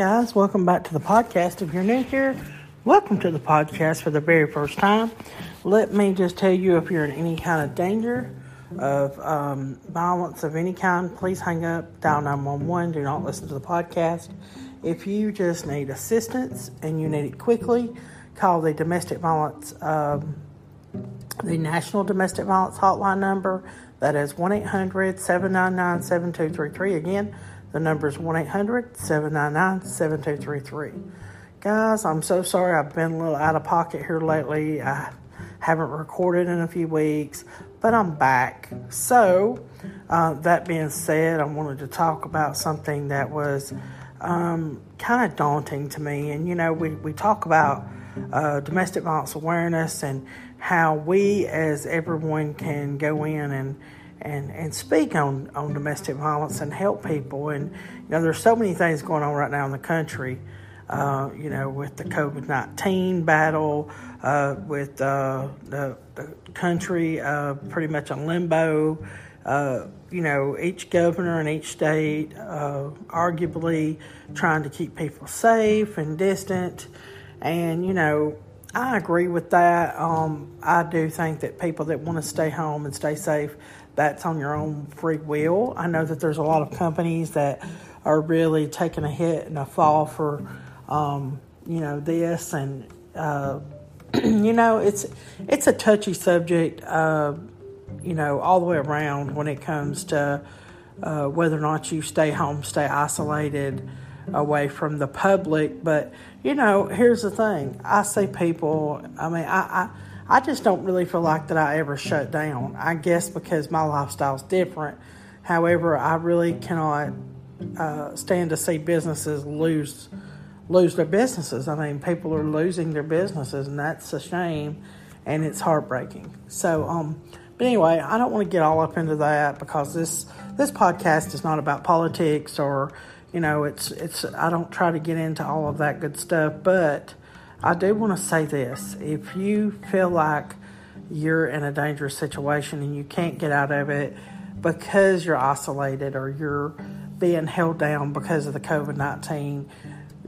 Guys, welcome back to the podcast. If you're new here, welcome to the podcast for the very first time. Let me just tell you if you're in any kind of danger of um, violence of any kind, please hang up, dial 911, do not listen to the podcast. If you just need assistance and you need it quickly, call the domestic violence, um, the National Domestic Violence Hotline number. That is 1 800 799 7233. Again, the number is 1 800 799 7233. Guys, I'm so sorry I've been a little out of pocket here lately. I haven't recorded in a few weeks, but I'm back. So, uh, that being said, I wanted to talk about something that was um, kind of daunting to me. And, you know, we, we talk about uh, domestic violence awareness and how we, as everyone, can go in and and, and speak on, on domestic violence and help people. And, you know, there's so many things going on right now in the country, uh, you know, with the COVID 19 battle, uh, with uh, the, the country uh, pretty much in limbo. Uh, you know, each governor in each state uh, arguably trying to keep people safe and distant. And, you know, I agree with that. Um, I do think that people that want to stay home and stay safe, that's on your own free will. I know that there's a lot of companies that are really taking a hit and a fall for, um, you know, this and, uh, you know, it's it's a touchy subject, uh, you know, all the way around when it comes to uh, whether or not you stay home, stay isolated away from the public. But you know, here's the thing: I see people. I mean, I, I I just don't really feel like that I ever shut down. I guess because my lifestyle's different. However, I really cannot uh, stand to see businesses lose lose their businesses. I mean, people are losing their businesses, and that's a shame, and it's heartbreaking. So, um, but anyway, I don't want to get all up into that because this this podcast is not about politics or you know, it's it's I don't try to get into all of that good stuff, but I do want to say this. If you feel like you're in a dangerous situation and you can't get out of it because you're isolated or you're being held down because of the COVID 19,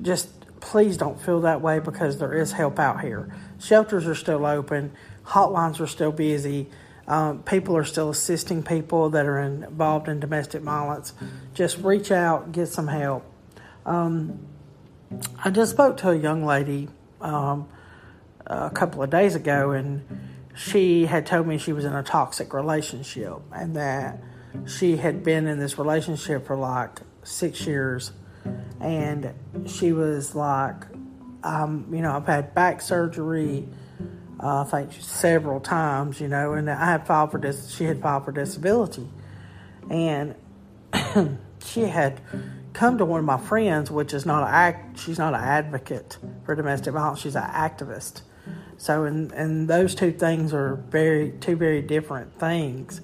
just please don't feel that way because there is help out here. Shelters are still open, hotlines are still busy. Um, people are still assisting people that are involved in domestic violence. Just reach out, get some help. Um, I just spoke to a young lady um, a couple of days ago, and she had told me she was in a toxic relationship and that she had been in this relationship for like six years. And she was like, um, you know, I've had back surgery uh, I think several times, you know, and I had filed for this. She had filed for disability, and she had come to one of my friends, which is not an act. She's not an advocate for domestic violence. She's an activist. So, and and those two things are very two very different things.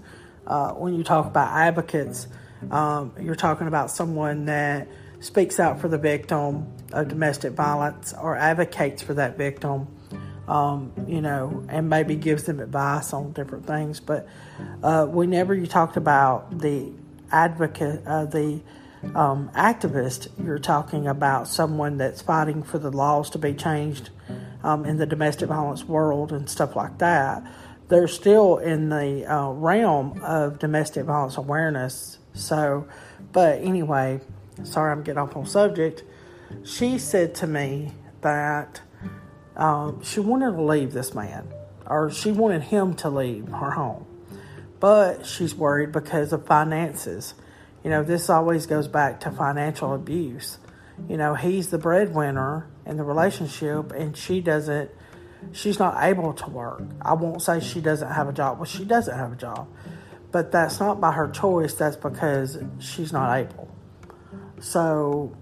Uh, when you talk about advocates, um, you're talking about someone that speaks out for the victim of domestic violence or advocates for that victim um, you know, and maybe gives them advice on different things. But uh, whenever you talked about the advocate, uh, the um, activist, you're talking about someone that's fighting for the laws to be changed um, in the domestic violence world and stuff like that. They're still in the uh, realm of domestic violence awareness. So, but anyway, sorry I'm getting off on subject. She said to me that um, she wanted to leave this man, or she wanted him to leave her home. But she's worried because of finances. You know, this always goes back to financial abuse. You know, he's the breadwinner in the relationship, and she doesn't, she's not able to work. I won't say she doesn't have a job, well, she doesn't have a job. but that's not by her choice, that's because she's not able. So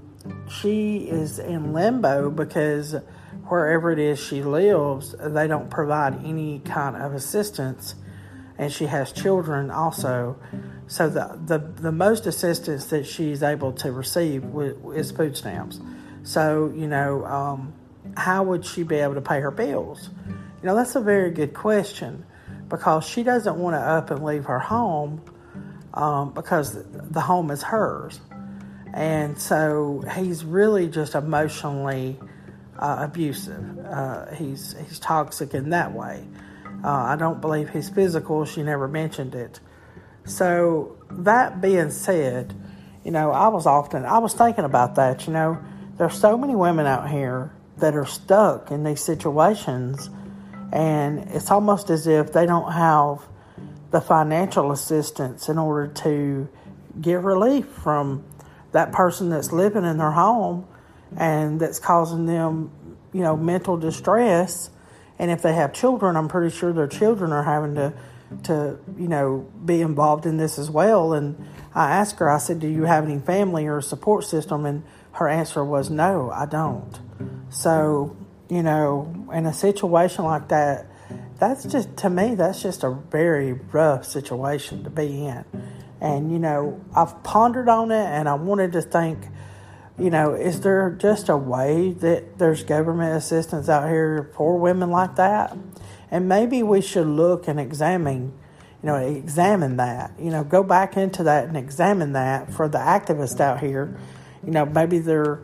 she is in limbo because wherever it is she lives, they don't provide any kind of assistance, and she has children also. So the the, the most assistance that she's able to receive is food stamps. So you know, um, how would she be able to pay her bills? You know, that's a very good question because she doesn't want to up and leave her home um, because the home is hers. And so he's really just emotionally uh, abusive. Uh, he's he's toxic in that way. Uh, I don't believe he's physical. She never mentioned it. So that being said, you know, I was often I was thinking about that. You know, there's so many women out here that are stuck in these situations, and it's almost as if they don't have the financial assistance in order to get relief from that person that's living in their home and that's causing them, you know, mental distress. And if they have children, I'm pretty sure their children are having to, to you know, be involved in this as well. And I asked her, I said, "Do you have any family or support system?" And her answer was, "No, I don't." So, you know, in a situation like that, that's just to me, that's just a very rough situation to be in. And you know, I've pondered on it, and I wanted to think you know, is there just a way that there's government assistance out here for women like that? And maybe we should look and examine, you know, examine that. You know, go back into that and examine that for the activists out here. You know, maybe there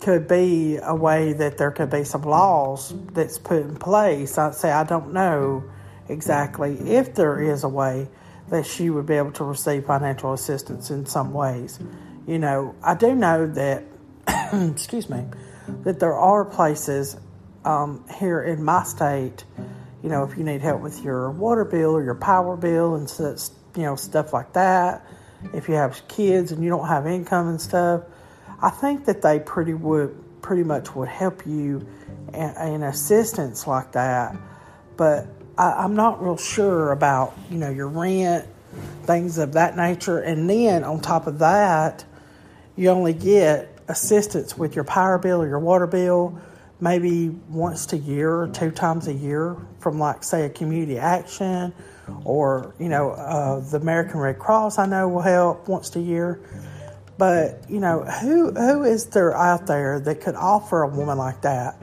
could be a way that there could be some laws that's put in place. I'd say I don't know exactly if there is a way that she would be able to receive financial assistance in some ways. You know, I do know that excuse me, that there are places um, here in my state, you know, if you need help with your water bill or your power bill and such, you know, stuff like that, if you have kids and you don't have income and stuff, I think that they pretty would pretty much would help you in, assistance like that. But I, I'm not real sure about you know your rent, things of that nature, and then on top of that, you only get assistance with your power bill or your water bill maybe once a year or two times a year from like say a community action or you know uh, the american red cross i know will help once a year. But you know who who is there out there that could offer a woman like that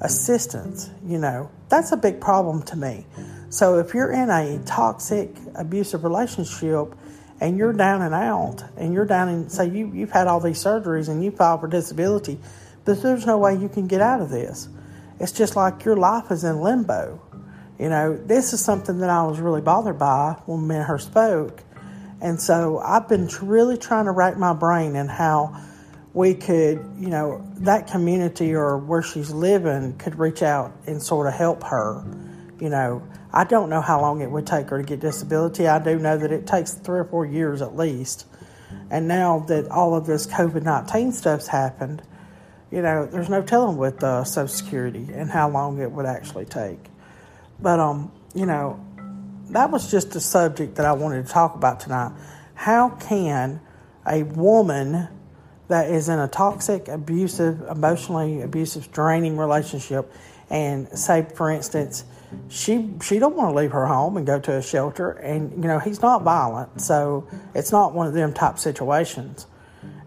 assistance you know? That's a big problem to me. So if you're in a toxic abusive relationship and you're down and out and you're down and say you, you've had all these surgeries and you filed for disability, but there's no way you can get out of this. It's just like your life is in limbo. You know, this is something that I was really bothered by when me and her spoke. And so I've been really trying to rack my brain and how we could, you know, that community or where she's living could reach out and sort of help her, you know. I don't know how long it would take her to get disability. I do know that it takes three or four years at least. And now that all of this COVID 19 stuff's happened, you know, there's no telling with uh, Social Security and how long it would actually take. But, um, you know, that was just a subject that I wanted to talk about tonight. How can a woman that is in a toxic, abusive, emotionally abusive, draining relationship, and say, for instance, she she don't want to leave her home and go to a shelter and you know he's not violent so it's not one of them type situations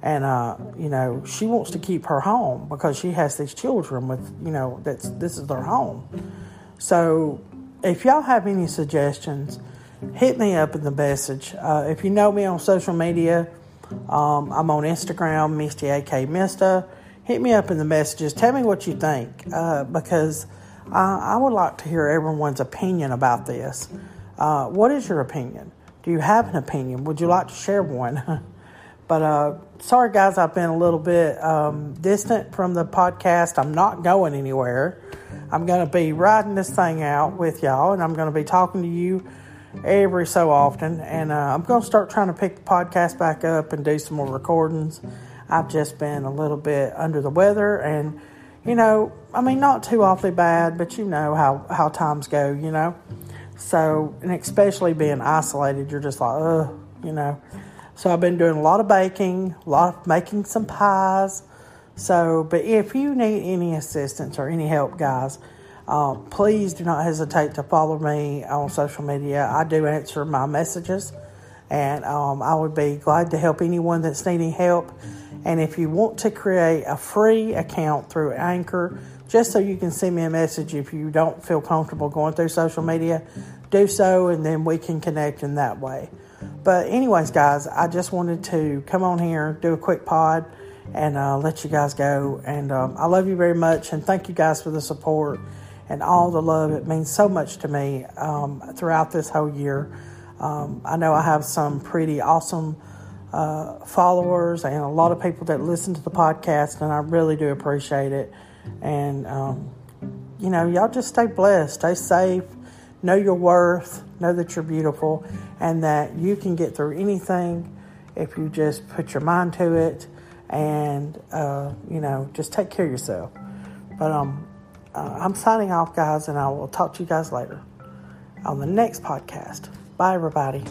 and uh, you know she wants to keep her home because she has these children with you know that's this is their home so if y'all have any suggestions hit me up in the message uh, if you know me on social media um, i'm on instagram misty ak mista hit me up in the messages tell me what you think uh, because uh, I would like to hear everyone's opinion about this. Uh, what is your opinion? Do you have an opinion? Would you like to share one? but uh, sorry, guys, I've been a little bit um, distant from the podcast. I'm not going anywhere. I'm going to be riding this thing out with y'all, and I'm going to be talking to you every so often. And uh, I'm going to start trying to pick the podcast back up and do some more recordings. I've just been a little bit under the weather and you know, I mean, not too awfully bad, but you know how, how times go, you know. So, and especially being isolated, you're just like, ugh, you know. So I've been doing a lot of baking, a lot of making some pies. So, but if you need any assistance or any help, guys, um, please do not hesitate to follow me on social media. I do answer my messages, and um, I would be glad to help anyone that's needing help. And if you want to create a free account through Anchor, just so you can send me a message if you don't feel comfortable going through social media, do so, and then we can connect in that way. But, anyways, guys, I just wanted to come on here, do a quick pod, and uh, let you guys go. And um, I love you very much, and thank you guys for the support and all the love. It means so much to me um, throughout this whole year. Um, I know I have some pretty awesome uh, followers and a lot of people that listen to the podcast, and I really do appreciate it. And, um, you know, y'all just stay blessed, stay safe, know your worth, know that you're beautiful, and that you can get through anything if you just put your mind to it and, uh, you know, just take care of yourself. But um, uh, I'm signing off, guys, and I will talk to you guys later on the next podcast. Bye, everybody.